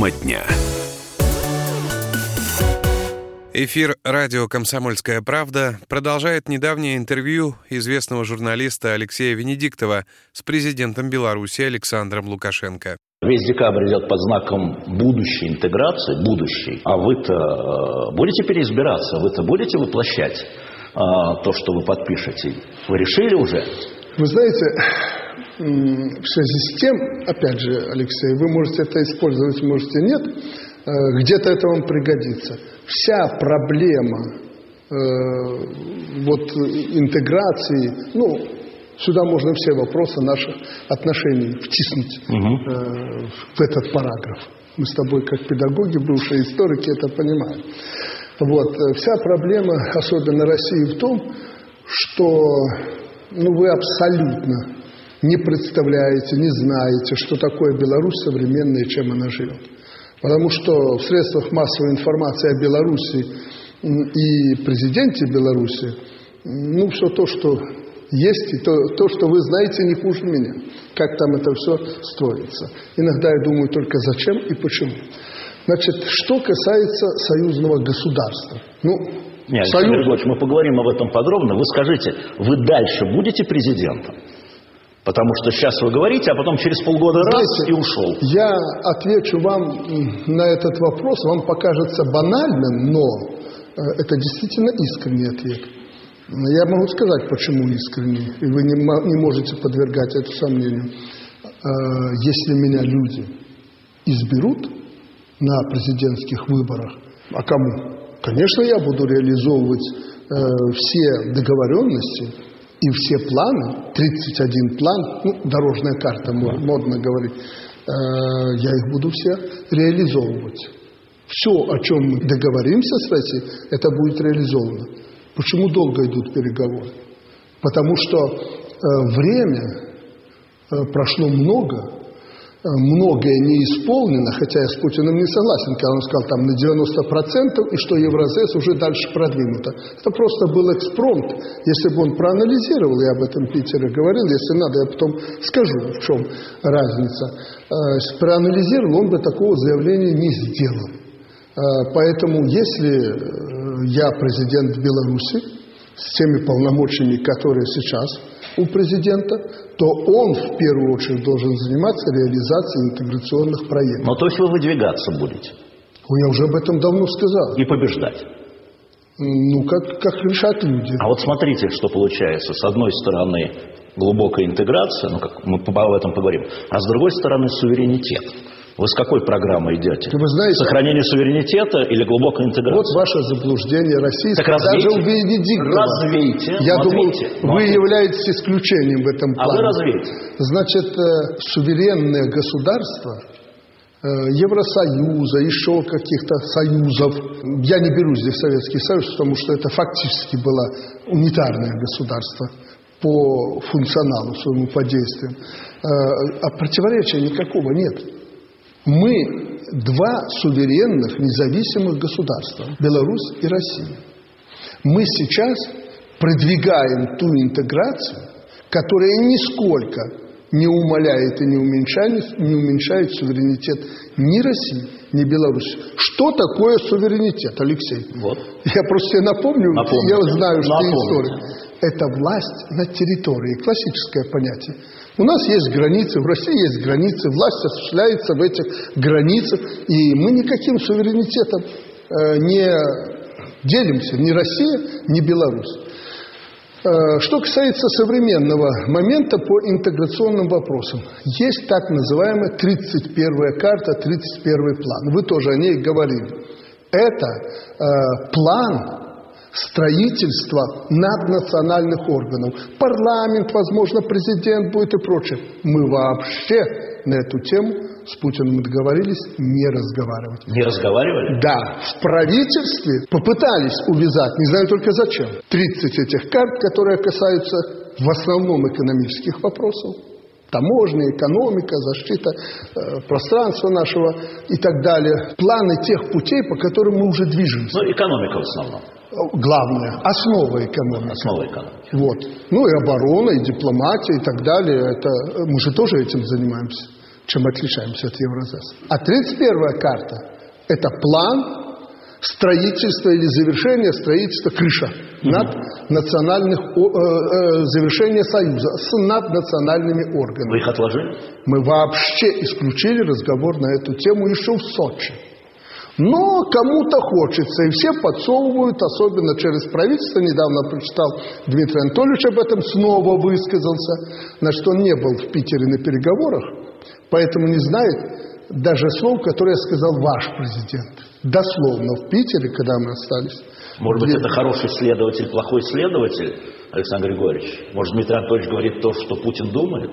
Тема дня. Эфир радио «Комсомольская правда» продолжает недавнее интервью известного журналиста Алексея Венедиктова с президентом Беларуси Александром Лукашенко. Весь декабрь идет под знаком будущей интеграции, будущей. А вы-то э, будете переизбираться, вы-то будете воплощать э, то, что вы подпишете? Вы решили уже? Вы знаете, в связи с тем, опять же, Алексей, вы можете это использовать, можете нет, э, где-то это вам пригодится. Вся проблема э, вот интеграции, ну, сюда можно все вопросы наших отношений втиснуть угу. э, в этот параграф. Мы с тобой, как педагоги, бывшие историки, это понимаем. Вот. Вся проблема, особенно России, в том, что ну, вы абсолютно не представляете, не знаете, что такое Беларусь современная и чем она живет. Потому что в средствах массовой информации о Беларуси и президенте Беларуси, ну, все то, что есть, и то, то, что вы знаете не хуже меня, как там это все строится. Иногда я думаю только зачем и почему. Значит, что касается союзного государства. Ну, Нет, Союз... Григорьевич, мы поговорим об этом подробно. Вы скажите, вы дальше будете президентом? Потому что сейчас вы говорите, а потом через полгода раз и ушел. Я отвечу вам на этот вопрос. Вам покажется банальным, но э, это действительно искренний ответ. Я могу сказать, почему искренний, и вы не, не можете подвергать это сомнению. Э, если меня люди изберут на президентских выборах, а кому? Конечно, я буду реализовывать э, все договоренности, и все планы, 31 план, ну, дорожная карта, модно говорить, э, я их буду все реализовывать. Все, о чем мы договоримся с Россией, это будет реализовано. Почему долго идут переговоры? Потому что э, время э, прошло много, многое не исполнено, хотя я с Путиным не согласен, когда он сказал там на 90%, и что Евразес уже дальше продвинуто. Это просто был экспромт. Если бы он проанализировал, я об этом Питере говорил, если надо, я потом скажу, в чем разница. Э, проанализировал, он бы такого заявления не сделал. Э, поэтому если я президент Беларуси, с теми полномочиями, которые сейчас у президента, то он в первую очередь должен заниматься реализацией интеграционных проектов. Но то есть вы выдвигаться будете? Ой, я уже об этом давно сказал. И побеждать? Ну, как, как решат люди. А вот смотрите, что получается. С одной стороны, глубокая интеграция, ну, как мы об этом поговорим, а с другой стороны, суверенитет. Вы с какой программой идете? Вы знаете, Сохранение суверенитета или глубокая интеграция? Вот ваше заблуждение российское. Так развейте. Даже у Венедиктова. Развейте. Я ну, думал, вы являетесь исключением в этом плане. А вы развейте. Значит, э, суверенное государство э, Евросоюза, еще каких-то союзов. Я не беру здесь Советский Союз, потому что это фактически было унитарное государство по функционалу своему, по действиям. Э, а противоречия никакого нет. Мы два суверенных, независимых государства, Беларусь и Россия. Мы сейчас продвигаем ту интеграцию, которая нисколько не умаляет и не уменьшает, не уменьшает суверенитет ни России, ни Беларуси. Что такое суверенитет, Алексей? Вот. Я просто себе напомню, Напомните. я знаю, что Напомните. историк. Это власть на территории, классическое понятие. У нас есть границы, в России есть границы, власть осуществляется в этих границах, и мы никаким суверенитетом э, не делимся, ни Россия, ни Беларусь. Э, что касается современного момента по интеграционным вопросам, есть так называемая 31-я карта, 31-й план. Вы тоже о ней говорили. Это э, план строительства наднациональных органов. Парламент, возможно, президент будет и прочее. Мы вообще на эту тему с Путиным договорились не разговаривать. Не разговаривали? Да, в правительстве попытались увязать, не знаю только зачем, 30 этих карт, которые касаются в основном экономических вопросов. Таможня, экономика, защита э, пространства нашего и так далее. Планы тех путей, по которым мы уже движемся. Ну, экономика в основном. Главное, основа экономики. Основа экономики. Вот. Ну и оборона, и дипломатия, и так далее. Это, мы же тоже этим занимаемся. чем отличаемся от Евразеса. А 31 карта – это план строительства или завершения строительства крыша над национальных э, э, завершения союза с наднациональными органами. Вы их отложили? Мы вообще исключили разговор на эту тему еще в Сочи. Но кому-то хочется, и все подсовывают, особенно через правительство. Недавно прочитал Дмитрий Анатольевич об этом, снова высказался. Значит, он не был в Питере на переговорах, поэтому не знает даже слов, которые сказал ваш президент. Дословно в Питере, когда мы остались. Может быть, это хороший следователь, плохой следователь, Александр Григорьевич? Может, Дмитрий Анатольевич говорит то, что Путин думает?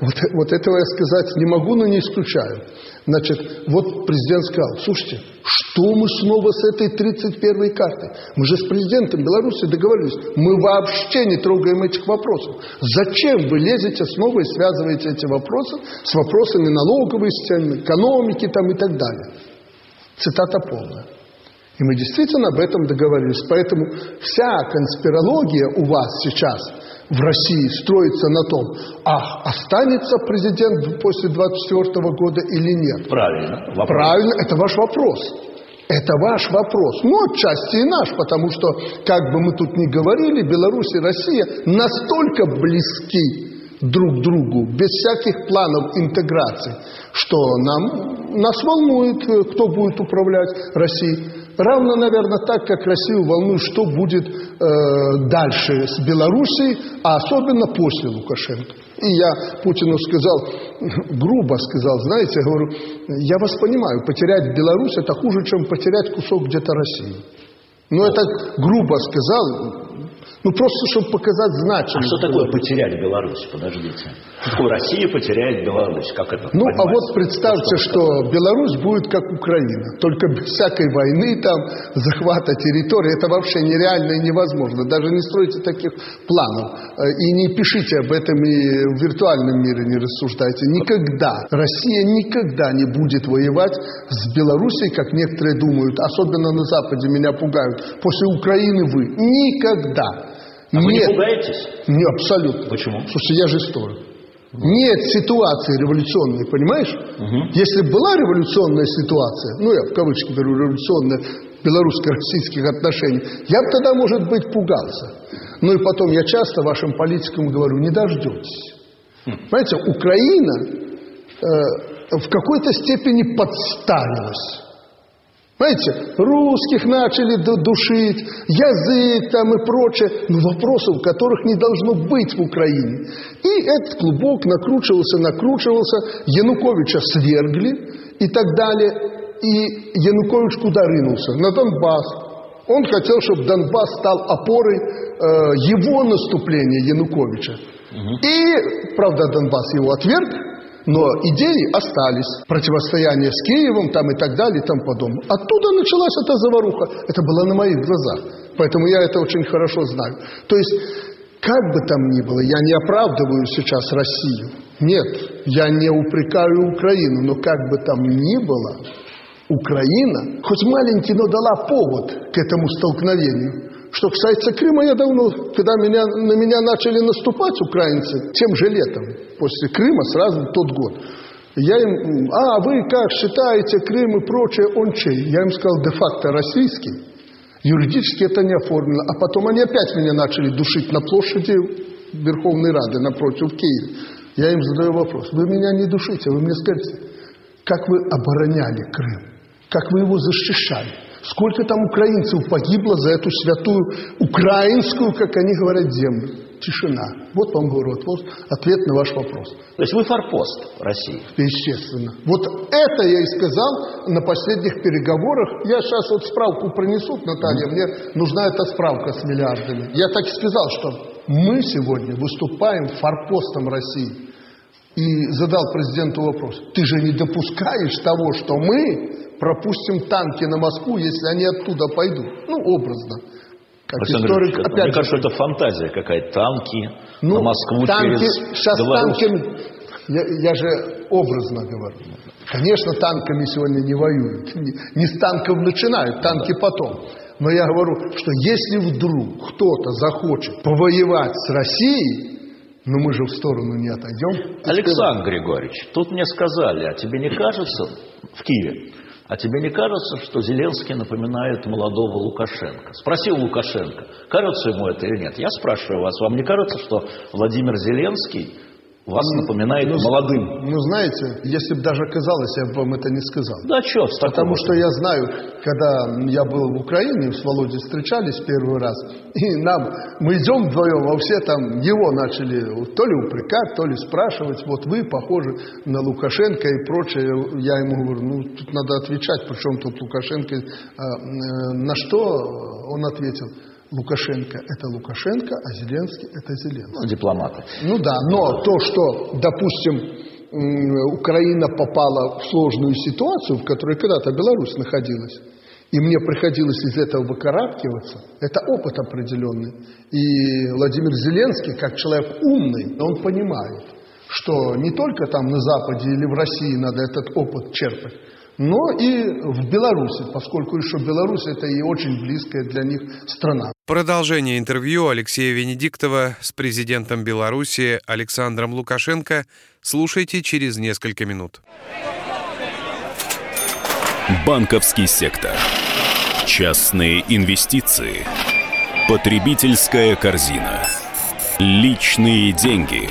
Вот, вот этого я сказать не могу, но не исключаю. Значит, вот президент сказал, слушайте, что мы снова с этой 31-й картой? Мы же с президентом Беларуси договорились, мы вообще не трогаем этих вопросов. Зачем вы лезете снова и связываете эти вопросы с вопросами налоговой системы, экономики там и так далее? Цитата полная. И мы действительно об этом договорились. Поэтому вся конспирология у вас сейчас в России строится на том, а останется президент после 24 года или нет. Правильно. Вопрос. Правильно, это ваш вопрос. Это ваш вопрос. Ну, отчасти и наш, потому что, как бы мы тут ни говорили, Беларусь и Россия настолько близки друг другу, без всяких планов интеграции, что нам, нас волнует, э, кто будет управлять Россией. Равно, наверное, так, как Россию волнует, что будет э, дальше с Белоруссией, а особенно после Лукашенко. И я Путину сказал, грубо сказал, знаете, я говорю, я вас понимаю, потерять Беларусь это хуже, чем потерять кусок где-то России. Но это грубо сказал, ну, просто, чтобы показать значимость. А что такое потерять Беларусь? Подождите. Россия потеряет Беларусь? Как это Ну, а вот представьте, что, что Беларусь будет как Украина. Только без всякой войны, там, захвата территории. Это вообще нереально и невозможно. Даже не стройте таких планов. Э, и не пишите об этом и в виртуальном мире не рассуждайте. Никогда. Россия никогда не будет воевать с Белоруссией, как некоторые думают. Особенно на Западе меня пугают. После Украины вы. Никогда. А Нет. вы не пугаетесь? Не, абсолютно. Почему? Слушайте, я же историк. Нет ситуации революционной, понимаешь? Угу. Если была революционная ситуация, ну я в кавычки беру революционная белорусско-российских отношений, я бы тогда, может быть, пугался. Ну и потом я часто вашим политикам говорю, не дождетесь. Хм. Понимаете, Украина э, в какой-то степени подставилась. Знаете, русских начали душить, язык там и прочее, но вопросов, которых не должно быть в Украине. И этот клубок накручивался, накручивался, Януковича свергли и так далее. И Янукович куда рынулся? На Донбасс. Он хотел, чтобы Донбасс стал опорой э, его наступления Януковича. Угу. И, правда, Донбасс его отверг, но идеи остались. Противостояние с Киевом там и так далее и тому подобное. Оттуда началась эта заваруха. Это было на моих глазах. Поэтому я это очень хорошо знаю. То есть, как бы там ни было, я не оправдываю сейчас Россию. Нет, я не упрекаю Украину, но как бы там ни было, Украина, хоть маленький, но дала повод к этому столкновению. Что касается Крыма, я давно, когда меня, на меня начали наступать украинцы, тем же летом, после Крыма, сразу тот год, я им, а вы как считаете Крым и прочее, он чей? Я им сказал, де-факто российский. Юридически это не оформлено. А потом они опять меня начали душить на площади Верховной Рады напротив Киева. Я им задаю вопрос. Вы меня не душите, вы мне скажите, как вы обороняли Крым? Как вы его защищали? Сколько там украинцев погибло за эту святую украинскую, как они говорят, землю? Тишина. Вот вам говорю, вот ответ на ваш вопрос. То есть вы форпост России? Естественно. Вот это я и сказал на последних переговорах. Я сейчас вот справку принесут, Наталья, мне нужна эта справка с миллиардами. Я так и сказал, что мы сегодня выступаем форпостом России. И задал президенту вопрос. Ты же не допускаешь того, что мы пропустим танки на Москву, если они оттуда пойдут. Ну, образно. Как Александр историк, опять мне же, кажется, это фантазия какая-то. Танки ну, на Москву танки, через Сейчас Беларусь. танки, я, я же образно говорю. Конечно, танками сегодня не воюют. Не, не с танков начинают, танки потом. Но я говорю, что если вдруг кто-то захочет повоевать с Россией, Но мы же в сторону не отойдем. Александр Григорьевич, тут мне сказали, а тебе не кажется, в Киеве, а тебе не кажется, что Зеленский напоминает молодого Лукашенко? Спросил Лукашенко, кажется ему это или нет. Я спрашиваю вас, вам не кажется, что Владимир Зеленский вас ну, напоминает ну, молодым. Ну, знаете, если бы даже казалось, я бы вам это не сказал. Да, что Потому что я знаю, когда я был в Украине, с Володей встречались первый раз, и нам, мы идем вдвоем, а все там его начали то ли упрекать, то ли спрашивать, вот вы похожи на Лукашенко и прочее. Я ему говорю, ну, тут надо отвечать, причем тут Лукашенко. А, э, на что он ответил? Лукашенко – это Лукашенко, а Зеленский – это Зеленский. Ну, дипломаты. Ну да, но то, что, допустим, Украина попала в сложную ситуацию, в которой когда-то Беларусь находилась, и мне приходилось из этого выкарабкиваться, это опыт определенный. И Владимир Зеленский, как человек умный, он понимает, что не только там на Западе или в России надо этот опыт черпать, но и в Беларуси, поскольку еще Беларусь это и очень близкая для них страна. Продолжение интервью Алексея Венедиктова с президентом Беларуси Александром Лукашенко слушайте через несколько минут. Банковский сектор. Частные инвестиции. Потребительская корзина. Личные деньги.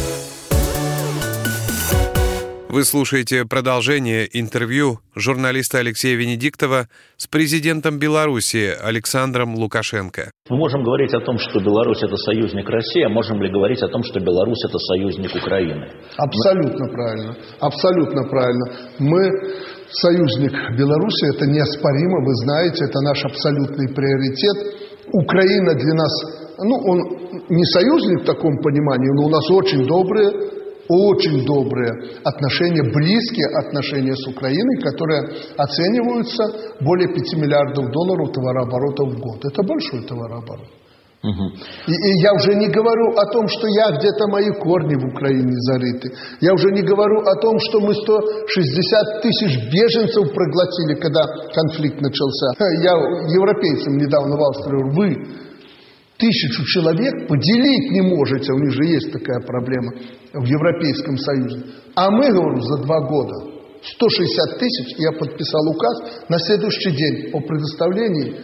Вы слушаете продолжение интервью журналиста Алексея Венедиктова с президентом Беларуси Александром Лукашенко. Мы можем говорить о том, что Беларусь – это союзник России, а можем ли говорить о том, что Беларусь – это союзник Украины? Абсолютно Мы... правильно. Абсолютно правильно. Мы союзник Беларуси, это неоспоримо, вы знаете, это наш абсолютный приоритет. Украина для нас, ну, он не союзник в таком понимании, но у нас очень добрые очень добрые отношения, близкие отношения с Украиной, которые оцениваются более 5 миллиардов долларов товарооборота в год. Это большой товарооборот. Угу. И, и я уже не говорю о том, что я где-то мои корни в Украине зарыты. Я уже не говорю о том, что мы 160 тысяч беженцев проглотили, когда конфликт начался. Я европейцам недавно в Австрии говорю, вы тысячу человек поделить не можете, у них же есть такая проблема в Европейском Союзе. А мы, говорю, за два года 160 тысяч, я подписал указ на следующий день о предоставлении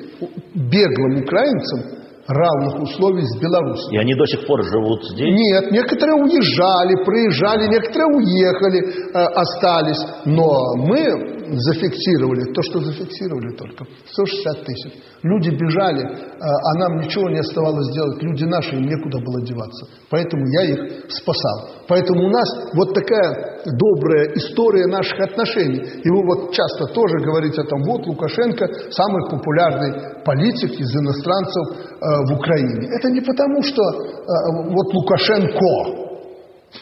беглым украинцам равных условий с Беларусью. И они до сих пор живут здесь? Нет, некоторые уезжали, приезжали, некоторые уехали, э, остались. Но мы зафиксировали то, что зафиксировали только. 160 тысяч. Люди бежали, э, а нам ничего не оставалось делать. Люди наши, им некуда было деваться. Поэтому я их спасал. Поэтому у нас вот такая добрая история наших отношений. И вы вот часто тоже говорите о том, вот Лукашенко самый популярный политик из иностранцев э, в Украине. Это не потому, что э, вот Лукашенко,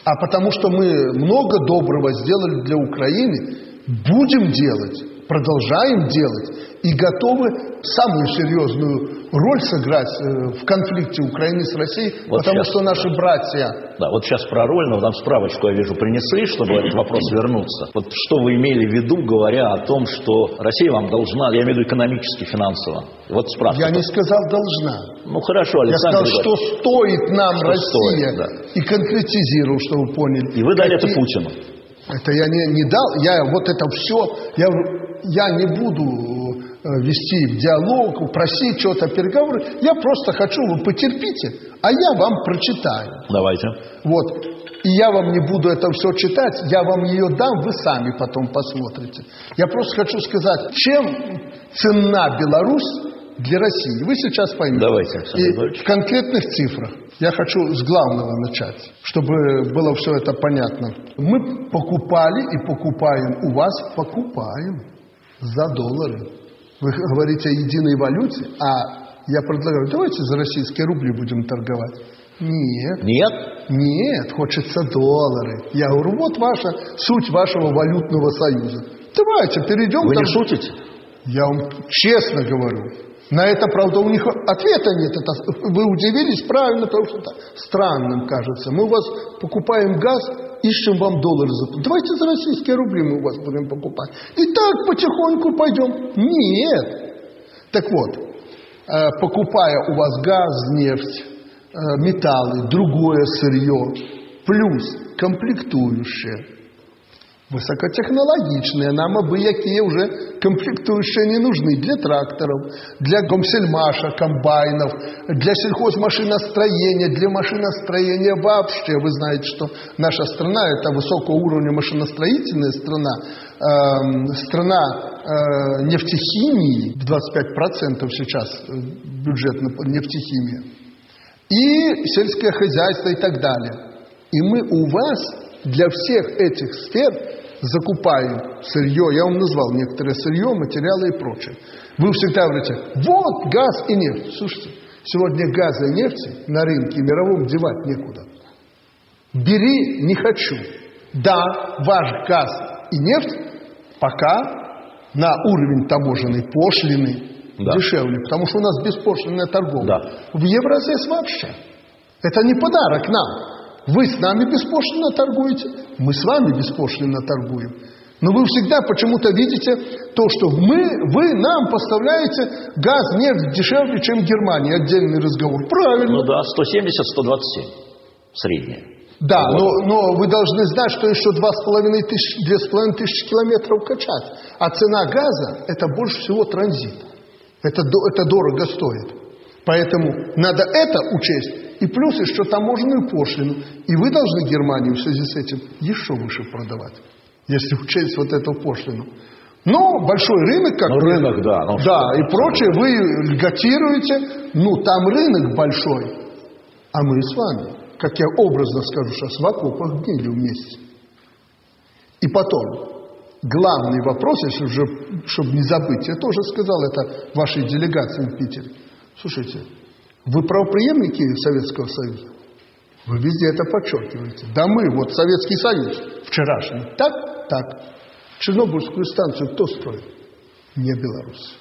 а потому что мы много доброго сделали для Украины, будем делать, продолжаем делать и готовы самую серьезную роль сыграть э, в конфликте Украины с Россией, вот потому сейчас, что наши братья... Да, вот сейчас про роль, но там справочку, я вижу, принесли, чтобы этот вопрос вернуться. Вот что вы имели в виду, говоря о том, что Россия вам должна, я имею в виду экономически, финансово. Вот справка. Я не сказал должна. Ну хорошо, Александр Я сказал, что стоит нам что Россия. Стоит, да. И конкретизировал, что вы поняли. И вы дали Какие... это Путину. Это я не, не дал, я вот это все, я, я не буду э, вести диалог, просить что-то, переговоры. Я просто хочу, вы потерпите, а я вам прочитаю. Давайте. Вот. И я вам не буду это все читать, я вам ее дам, вы сами потом посмотрите. Я просто хочу сказать, чем ценна Беларусь для России. Вы сейчас поймете. Давайте, И в конкретных цифрах. Я хочу с главного начать, чтобы было все это понятно. Мы покупали и покупаем у вас, покупаем за доллары. Вы говорите о единой валюте, а я предлагаю, давайте за российские рубли будем торговать. Нет. Нет? Нет, хочется доллары. Я говорю, вот ваша суть вашего валютного союза. Давайте перейдем. Вы там- не шутите? Я вам честно говорю. На это, правда, у них ответа нет. Это, вы удивились правильно, потому что это странным кажется. Мы у вас покупаем газ, ищем вам доллары за Давайте за российские рубли мы у вас будем покупать. И так потихоньку пойдем. Нет. Так вот, э, покупая у вас газ, нефть, э, металлы, другое сырье, плюс комплектующие, высокотехнологичные, нам абы якие уже комплектующие не нужны для тракторов, для гомсельмаша, комбайнов, для сельхозмашиностроения, для машиностроения вообще. Вы знаете, что наша страна – это высокого уровня машиностроительная страна, эм, страна э, нефтехимии, в 25% сейчас э, бюджет на нефтехимия, и сельское хозяйство и так далее. И мы у вас для всех этих сфер закупаем сырье, я вам назвал некоторые сырье, материалы и прочее. Вы всегда говорите, вот газ и нефть. Слушайте, сегодня газа и нефти на рынке мировом девать некуда. Бери, не хочу. Да, ваш газ и нефть пока на уровень таможенной пошлины Да. дешевле, потому что у нас беспошлинная торговля. Да. В Евразес вообще. Это не подарок нам. Вы с нами беспошлинно торгуете, мы с вами беспошлинно торгуем. Но вы всегда почему-то видите то, что мы, вы нам поставляете газ, нефть дешевле, чем Германия. Отдельный разговор. Правильно. Ну да, 170-127 средняя. Да, но, но вы должны знать, что еще 2,5 тысячи, 2,5 тысячи километров качать. А цена газа – это больше всего транзит. Это, это дорого стоит. Поэтому надо это учесть. И плюс еще таможенную пошлину. И вы должны Германию в связи с этим еще выше продавать, если учесть вот эту пошлину. Но большой рынок, как Ну, рынок, да, ну, да, и прочее, вы льготируете. Ну, там рынок большой. А мы с вами, как я образно скажу сейчас, в окопах гнили вместе. И потом, главный вопрос, если уже, чтобы не забыть, я тоже сказал это вашей делегации в Питере. Слушайте, вы правоприемники Советского Союза? Вы везде это подчеркиваете. Да мы, вот Советский Союз вчерашний. Так, так. Чернобыльскую станцию кто строил? Не белорусы.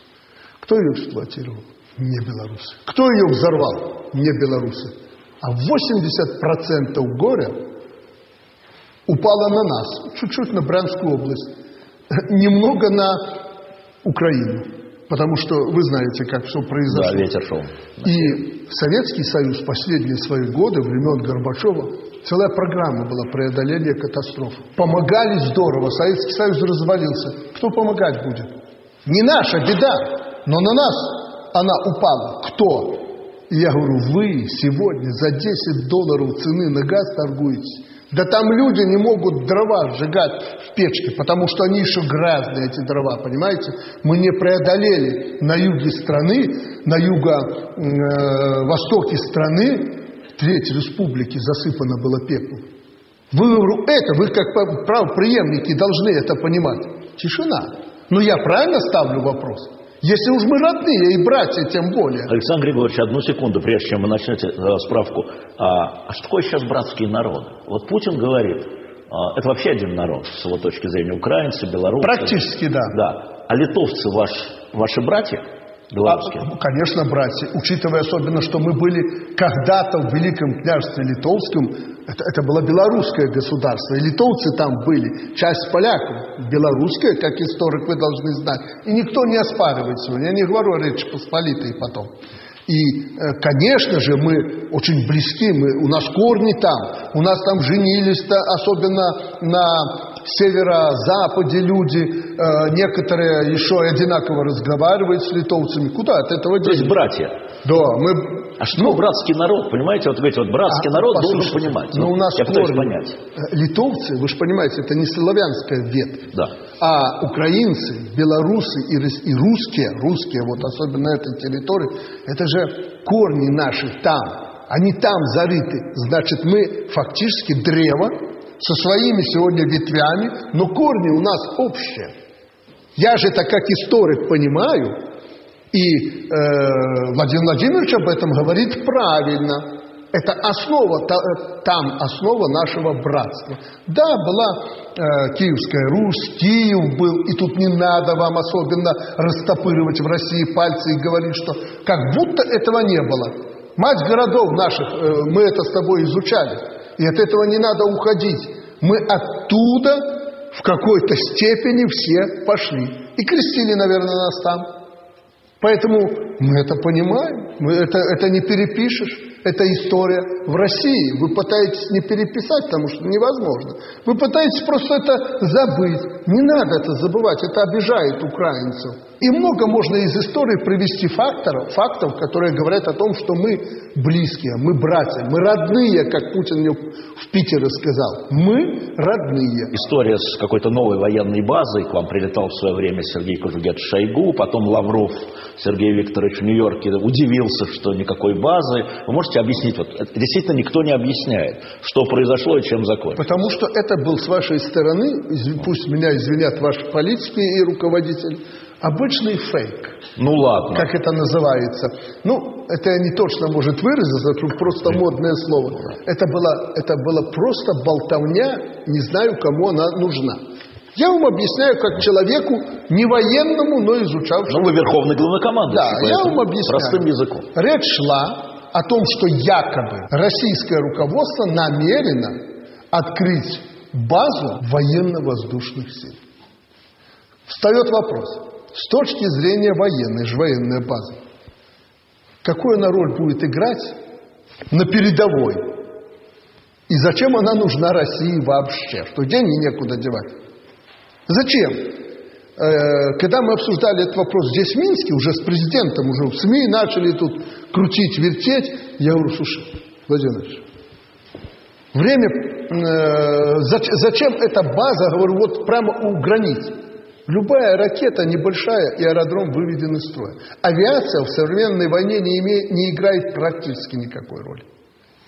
Кто ее эксплуатировал? Не белорусы. Кто ее взорвал? Не белорусы. А 80% горя упало на нас, чуть-чуть на Брянскую область, немного на Украину. Потому что вы знаете, как все Да, произошло. ветер шел. И Советский Союз в последние свои годы, времен Горбачева, целая программа была преодоления катастроф. Помогали здорово, Советский Союз развалился. Кто помогать будет? Не наша беда, но на нас она упала. Кто? И я говорю, вы сегодня за 10 долларов цены на газ торгуете. Да там люди не могут дрова сжигать в печке, потому что они еще грязные, эти дрова, понимаете? Мы не преодолели на юге страны, на юго-востоке страны, треть республики засыпано было пеплом. Вы, это, вы как правоприемники должны это понимать. Тишина. Но я правильно ставлю вопрос? Если уж мы родные и братья, тем более. Александр Григорьевич, одну секунду, прежде чем вы начнете э, справку. А, а что такое сейчас братские народы? Вот Путин говорит, а, это вообще один народ, с его точки зрения, украинцы, белорусы. Практически да. Да. А литовцы ваш, ваши братья? Белорусские? А, конечно, братья, учитывая особенно, что мы были когда-то в Великом княжестве Литовском, это, это было белорусское государство, и литовцы там были, часть поляков, белорусская, как историк вы должны знать, и никто не оспаривает сегодня, я не говорю о Речи Посполитой потом. И, э, конечно же, мы очень близки, мы, у нас корни там, у нас там женились-то, особенно на северо-западе люди, э, некоторые еще одинаково разговаривают с литовцами. Куда от этого То есть братья. Да, мы... А что братский народ, понимаете? Вот говорите, вот братский А, народ должен понимать. Но Вот у нас я корни. понять. Э, Литовцы, вы же понимаете, это не славянская ветвь. Да. А украинцы, белорусы и, и русские, русские, вот особенно на этой территории, это же корни наши там. Они там зарыты. Значит, мы фактически древо со своими сегодня ветвями, но корни у нас общие. Я же это как историк понимаю, и э, Владимир Владимирович об этом говорит правильно. Это основа, там основа нашего братства. Да, была э, Киевская Русь, Киев был, и тут не надо вам особенно растопыривать в России пальцы и говорить, что как будто этого не было. Мать городов наших, э, мы это с тобой изучали, и от этого не надо уходить. Мы оттуда в какой-то степени все пошли. И крестили, наверное, нас там. Поэтому мы это понимаем, мы это, это не перепишешь эта история в России. Вы пытаетесь не переписать, потому что невозможно. Вы пытаетесь просто это забыть. Не надо это забывать, это обижает украинцев. И много можно из истории привести факторов, фактов, которые говорят о том, что мы близкие, мы братья, мы родные, как Путин мне в Питере сказал. Мы родные. История с какой-то новой военной базой. К вам прилетал в свое время Сергей Кожугет Шойгу, потом Лавров Сергей Викторович в Нью-Йорке удивился, что никакой базы. Вы можете объяснить? Вот, действительно никто не объясняет, что произошло и чем закончилось. Потому что это был с вашей стороны, пусть меня извинят ваши политики и руководители, Обычный фейк. Ну ладно. Как это называется. Ну, это не точно может выразиться, это просто модное слово. Это было, это было просто болтовня, не знаю, кому она нужна. Я вам объясняю, как человеку, не военному, но изучавшему. Ну, вы верховный главнокомандующий. Да, я вам объясняю. Простым языком. Речь шла о том, что якобы российское руководство намерено открыть базу военно-воздушных сил. Встает вопрос, с точки зрения военной, же военная база, какую она роль будет играть на передовой? И зачем она нужна России вообще? Что деньги некуда девать? Зачем? Э, когда мы обсуждали этот вопрос здесь, в Минске, уже с президентом, уже в СМИ начали тут крутить, вертеть, я говорю, слушай, Владимир время, э, зачем эта база, говорю, вот прямо у границ? Любая ракета небольшая, и аэродром выведен из строя. Авиация в современной войне не, имеет, не играет практически никакой роли.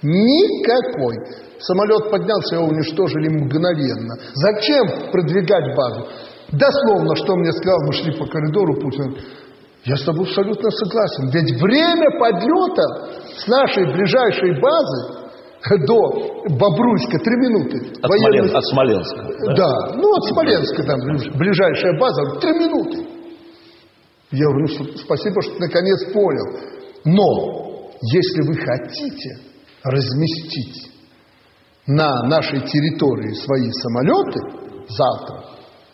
Никакой. Самолет поднялся, его уничтожили мгновенно. Зачем продвигать базу? Дословно, что мне сказал, мы шли по коридору, Путин, я с тобой абсолютно согласен. Ведь время подлета с нашей ближайшей базы до Бобруйска три минуты. От, Военный... Смолен... от Смоленска. Да? да, ну от Смоленска там ближайшая база, три минуты. Я говорю, ну спасибо, что наконец понял. Но если вы хотите разместить на нашей территории свои самолеты завтра,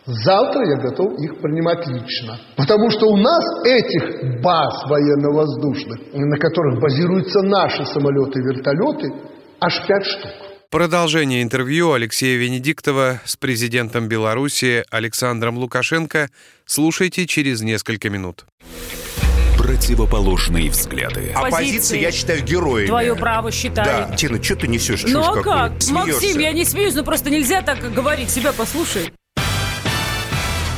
завтра я готов их принимать лично. Потому что у нас этих баз военно-воздушных, на которых базируются наши самолеты и вертолеты, аж пять штук. Продолжение интервью Алексея Венедиктова с президентом Беларуси Александром Лукашенко слушайте через несколько минут. Противоположные взгляды. Оппозиция, я считаю, героями. Твое право считаю. Да. Тина, что ты несешь? Ну а как? Смеешься. Максим, я не смеюсь, но просто нельзя так говорить. Себя послушай.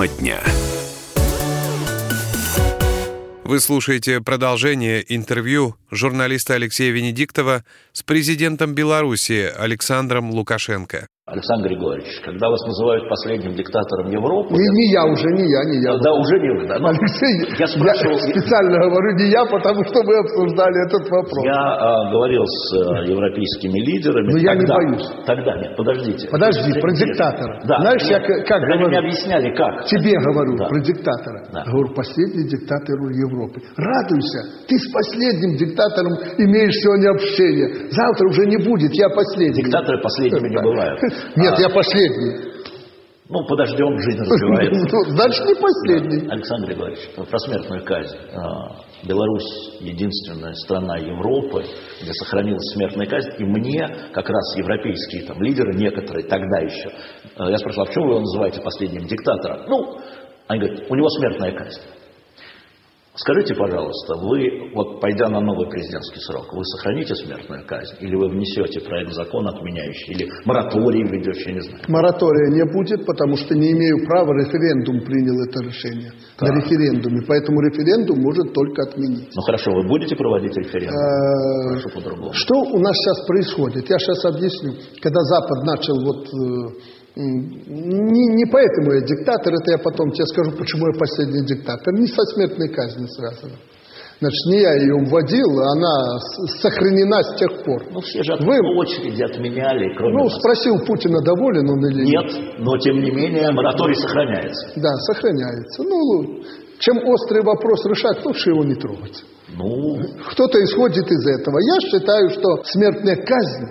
Тема дня. Вы слушаете продолжение интервью журналиста Алексея Венедиктова с президентом Беларуси Александром Лукашенко. Александр Григорьевич, когда вас называют последним диктатором Европы... Не, не я уже, не я, не я. Да, уже не вы, да? Но Алексей, я, спрашивал... я специально говорю не я, потому что мы обсуждали этот вопрос. Я а, говорил с а, европейскими лидерами. Но я не боюсь. Тогда нет, подождите. Подожди, про диктатора. Да. Знаешь, нет, я как говорю... мне объясняли, как. Тебе говорю да. про диктатора. Да. Говорю, последний диктатор Европы. Радуйся, ты с последним диктатором имеешь сегодня общение. Завтра уже не будет, я последний. Диктаторы последними не бывают. Нет, а... я последний. Ну, подождем, жизнь развивается. Дальше не последний. Да. Александр Григорьевич, про смертную казнь. Беларусь единственная страна Европы, где сохранилась смертная казнь, и мне как раз европейские там, лидеры, некоторые тогда еще, я спрашивал, а в чем вы его называете последним диктатором? Ну, они говорят, у него смертная казнь. Скажите, пожалуйста, вы, вот пойдя на новый президентский срок, вы сохраните смертную казнь? Или вы внесете проект закона отменяющий? Или мораторий введете, я не знаю? Моратория не будет, потому что не имею права, референдум принял это решение. Так. На референдуме. Поэтому референдум может только отменить. Ну хорошо, вы будете проводить референдум? А, Прошу по-другому. Что у нас сейчас происходит? Я сейчас объясню. Когда Запад начал вот э, не, не поэтому я диктатор, это я потом тебе скажу, почему я последний диктатор. Не со смертной казнью связано. Значит, не я ее вводил, она сохранена с тех пор. Ну, все же Вы... очереди отменяли, кроме Ну, спросил Путина, доволен он или нет. Нет, но тем не менее мораторий сохраняется. Да, сохраняется. Ну, чем острый вопрос решать, лучше его не трогать. Ну... Кто-то исходит из этого. Я считаю, что смертная казнь,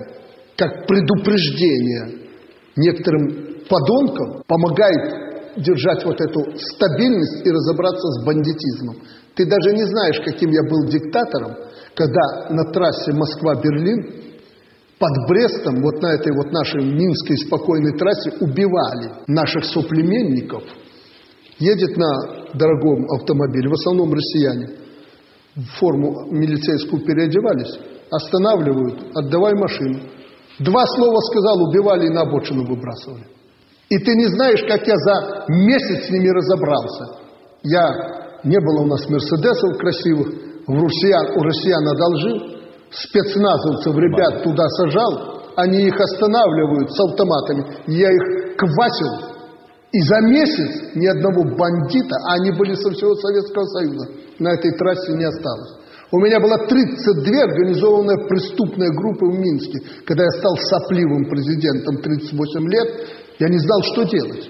как предупреждение некоторым подонкам помогает держать вот эту стабильность и разобраться с бандитизмом. Ты даже не знаешь, каким я был диктатором, когда на трассе Москва-Берлин под Брестом, вот на этой вот нашей минской спокойной трассе, убивали наших соплеменников. Едет на дорогом автомобиле, в основном россияне, в форму милицейскую переодевались, останавливают, отдавай машину. Два слова сказал, убивали и на обочину выбрасывали. И ты не знаешь, как я за месяц с ними разобрался. Я, не было у нас мерседесов красивых, в россиян, у россиян одолжил, спецназовцев ребят туда сажал, они их останавливают с автоматами, я их квасил. И за месяц ни одного бандита, а они были со всего Советского Союза, на этой трассе не осталось. У меня была 32 организованная преступная группа в Минске. Когда я стал сопливым президентом 38 лет, я не знал, что делать.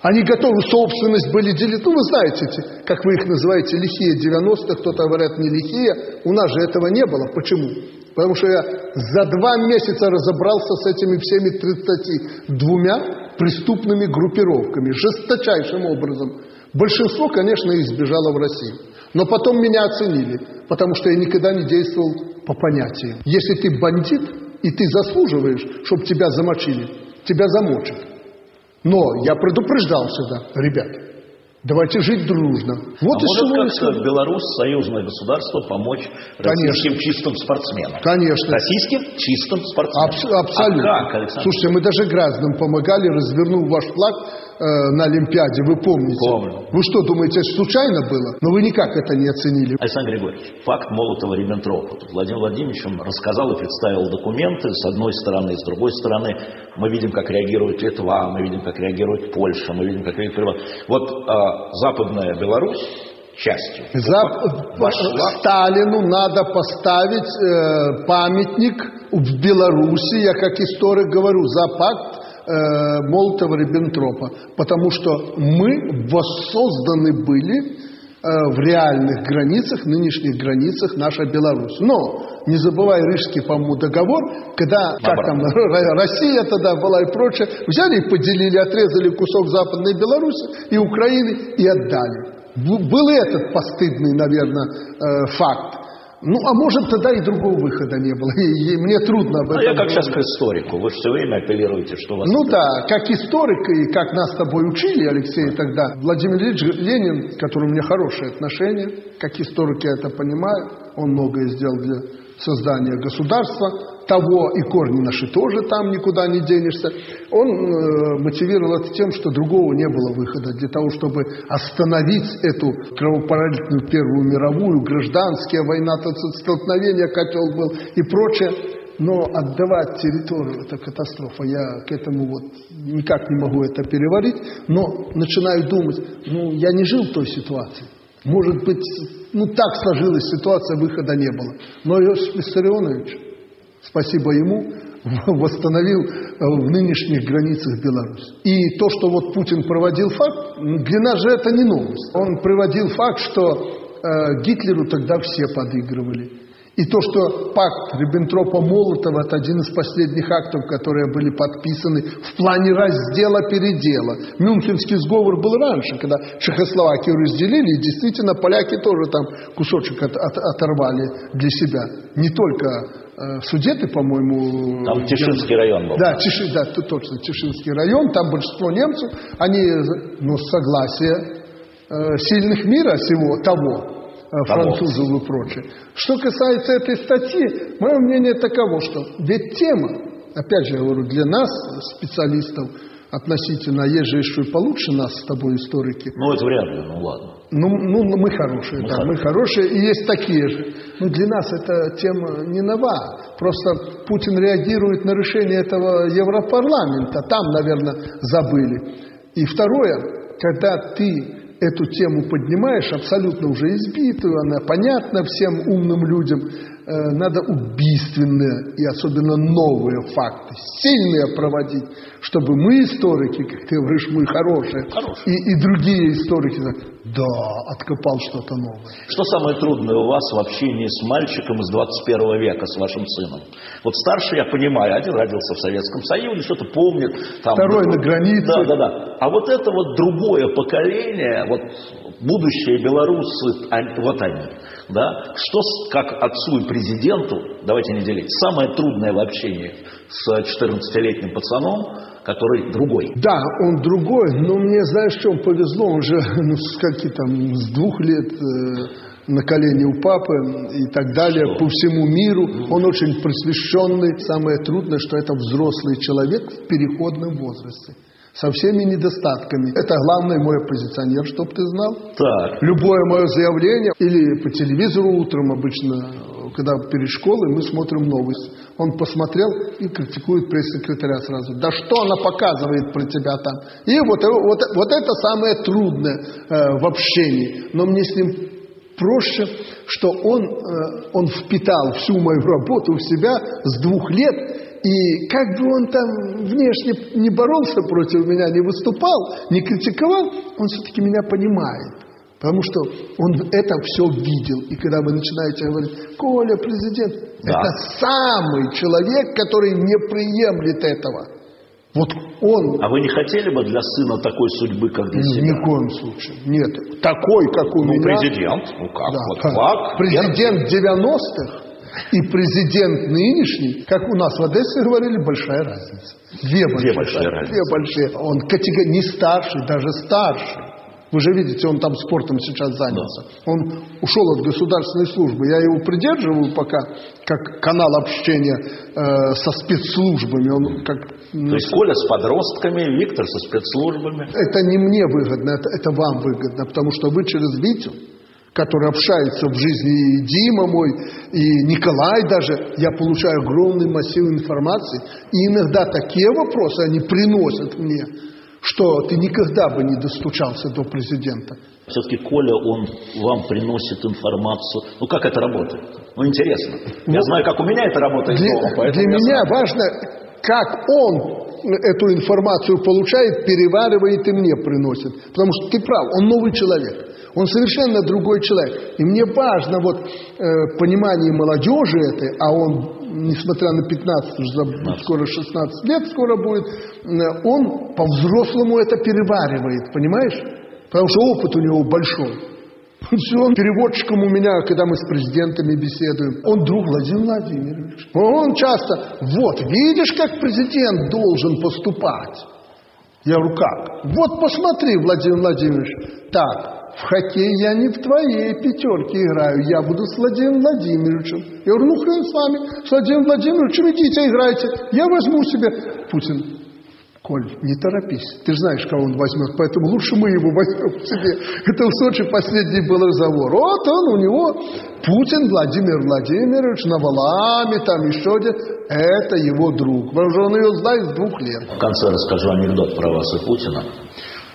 Они готовы собственность были делить. Ну, вы знаете, как вы их называете, лихие 90-х, кто-то говорят не лихие. У нас же этого не было. Почему? Потому что я за два месяца разобрался с этими всеми 32 преступными группировками. Жесточайшим образом. Большинство, конечно, избежало в Россию. Но потом меня оценили, потому что я никогда не действовал по понятиям. Если ты бандит, и ты заслуживаешь, чтобы тебя замочили, тебя замочат. Но я предупреждал всегда, ребят, давайте жить дружно. Вот а может как-то Беларусь, союзное государство, помочь российским Конечно. чистым спортсменам? Конечно. Российским чистым спортсменам. Абс- абсолютно. А как, Александр? Слушайте, мы даже гражданам помогали, развернув ваш флаг э, на Олимпиаде, вы помните? Помню. Вы что, думаете, случайно было? Но вы никак это не оценили. Александр Григорьевич, факт Молотова-Риббентропа. Владимир Владимирович рассказал и представил документы с одной стороны, с другой стороны. Мы видим, как реагирует Литва, мы видим, как реагирует Польша, мы видим, как реагирует... Вот э, Западная Беларусь частью. За... Вошла... Сталину надо поставить э, памятник в Беларуси, я как историк говорю, за пакт э, Молотова-Риббентропа, потому что мы воссозданы были э, в реальных границах, нынешних границах наша Беларусь. Но не забывай Рижский, по-моему, договор, когда как там, Россия тогда была и прочее, взяли и поделили, отрезали кусок Западной Беларуси и Украины и отдали. Был этот постыдный, наверное, факт. Ну, а может, тогда и другого выхода не было. И, и мне трудно об этом. А я как сейчас к историку. Вы же все время апеллируете, что у вас... Ну да, как историк, и как нас с тобой учили, Алексей, тогда, Владимир Ильич Ленин, к которому у меня хорошие отношения, как историк я это понимаю, он многое сделал для создания государства, того и корни наши тоже там никуда не денешься. Он э, мотивировал это тем, что другого не было выхода для того, чтобы остановить эту кровопролитную Первую мировую, гражданская война, столкновение котел был и прочее. Но отдавать территорию – это катастрофа. Я к этому вот никак не могу это переварить. Но начинаю думать, ну, я не жил в той ситуации. Может быть, ну, так сложилась ситуация, выхода не было. Но Иосиф Виссарионович, спасибо ему, восстановил э, в нынешних границах Беларусь. И то, что вот Путин проводил факт, для нас же это не новость. Он приводил факт, что э, Гитлеру тогда все подыгрывали. И то, что пакт Риббентропа-Молотова – это один из последних актов, которые были подписаны в плане раздела-передела. Мюнхенский сговор был раньше, когда Чехословакию разделили, и действительно поляки тоже там кусочек от, от, оторвали для себя. Не только э, Судеты, по-моему... Там Тишинский район был. Да, Тиши, да, точно, Тишинский район. Там большинство немцев, они, ну, согласие э, сильных мира всего того, Э, французов и прочее. Что касается этой статьи, мое мнение таково, что ведь тема, опять же я говорю, для нас, специалистов, относительно, есть же еще и получше нас с тобой историки. Ну, это вряд ли, ну ладно. Ну, ну мы хорошие, мы да, хорошие. мы хорошие, и есть такие же. Но для нас эта тема не нова. Просто Путин реагирует на решение этого Европарламента. Там, наверное, забыли. И второе, когда ты эту тему поднимаешь, абсолютно уже избитую, она понятна всем умным людям, надо убийственные и особенно новые факты, сильные проводить, чтобы мы, историки, как ты говоришь, мы хорошие, хорошие. И, и другие историки, да, откопал что-то новое. Что самое трудное у вас в общении с мальчиком из 21 века, с вашим сыном? Вот старший, я понимаю, один родился в Советском Союзе, что-то помнит. Там, Второй на границе. Да, да, да. А вот это вот другое поколение, вот будущее белорусы, вот они, да, что как отцу и президенту, давайте не делить, самое трудное в общении с 14-летним пацаном, который другой. Да, он другой, но мне, знаешь, чем повезло, он же ну, с какие там, с двух лет э, на колени у папы и так далее, что? по всему миру. Он очень просвещенный. Самое трудное, что это взрослый человек в переходном возрасте со всеми недостатками. Это главный мой оппозиционер, чтоб ты знал. Так. Любое мое заявление или по телевизору утром обычно, когда перед школой мы смотрим новости. Он посмотрел и критикует пресс-секретаря сразу. Да что она показывает про тебя там? И вот, вот, вот это самое трудное э, в общении. Но мне с ним проще, что он, э, он впитал всю мою работу в себя с двух лет и как бы он там внешне не боролся против меня, не выступал, не критиковал, он все-таки меня понимает. Потому что он это все видел. И когда вы начинаете говорить, Коля, президент, да. это самый человек, который не приемлет этого. Вот он... А вы не хотели бы для сына такой судьбы, как для себя? Ни в коем случае. Нет. Такой, как у ну, меня... президент. Ну как? Да. Вот как? Президент 90-х и президент нынешний, как у нас в Одессе говорили, большая разница. Две большие, Две большие разницы. Две большие. Он категорически не старший, даже старший. Вы же видите, он там спортом сейчас занялся. Да. Он ушел от государственной службы. Я его придерживаю пока, как канал общения э, со спецслужбами. Он как, То есть Коля с подростками, Виктор со спецслужбами. Это не мне выгодно, это, это вам выгодно, потому что вы через Витю который общается в жизни и Дима мой, и Николай даже, я получаю огромный массив информации. И иногда такие вопросы они приносят мне, что ты никогда бы не достучался до президента. Все-таки Коля, он вам приносит информацию. Ну, как это работает? Ну, интересно. Я ну, знаю, как у меня это работает для, дома. Для меня знаю. важно, как он эту информацию получает, переваривает и мне приносит. Потому что ты прав, он новый человек. Он совершенно другой человек. И мне важно вот э, понимание молодежи этой, а он, несмотря на 15, уже скоро 16 лет скоро будет, э, он по-взрослому это переваривает, понимаешь? Потому что опыт у него большой. Все, он переводчиком у меня, когда мы с президентами беседуем. Он друг Владимир Владимирович. Он часто, вот, видишь, как президент должен поступать? Я говорю, как? Вот посмотри, Владимир Владимирович. Так, в хоккей я не в твоей пятерке играю, я буду с Владимиром Владимировичем. Я говорю, ну хрен с вами, с Владимиром Владимировичем идите играйте, я возьму себе. Путин, Коль, не торопись. Ты же знаешь, кого он возьмет, поэтому лучше мы его возьмем себе. Это в Сочи последний был разговор. Вот он, у него Путин Владимир Владимирович на Валаме, там еще один. Это его друг. Потому что он ее знает с двух лет. В конце расскажу анекдот про вас и Путина.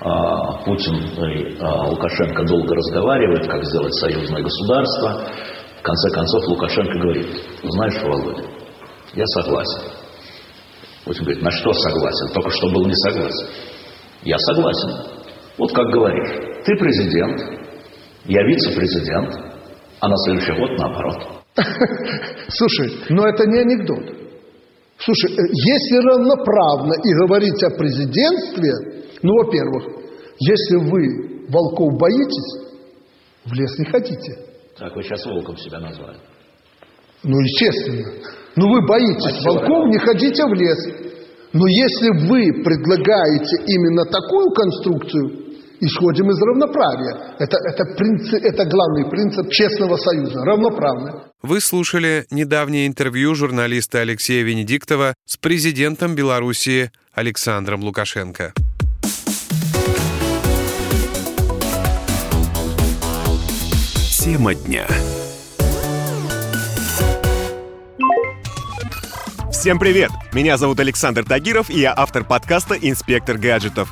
А, Путин и а, Лукашенко долго разговаривают, как сделать союзное государство. В конце концов Лукашенко говорит, знаешь, Володя, я согласен. Путин говорит, на что согласен? Только что был не согласен. Я согласен. Вот как говоришь, ты президент, я вице-президент, а на следующий год наоборот. Слушай, но это не анекдот. Слушай, э, если равноправно и говорить о президентстве, ну, во-первых, если вы волков боитесь, в лес не хотите. Так, вы сейчас волком себя назвали. Ну, естественно. Ну, вы боитесь а волков, не ходите в лес. Но если вы предлагаете именно такую конструкцию, исходим из равноправия. Это, это, принцип, это главный принцип честного союза, равноправно. Вы слушали недавнее интервью журналиста Алексея Венедиктова с президентом Белоруссии Александром Лукашенко. Тема дня. Всем привет! Меня зовут Александр Тагиров, и я автор подкаста «Инспектор гаджетов».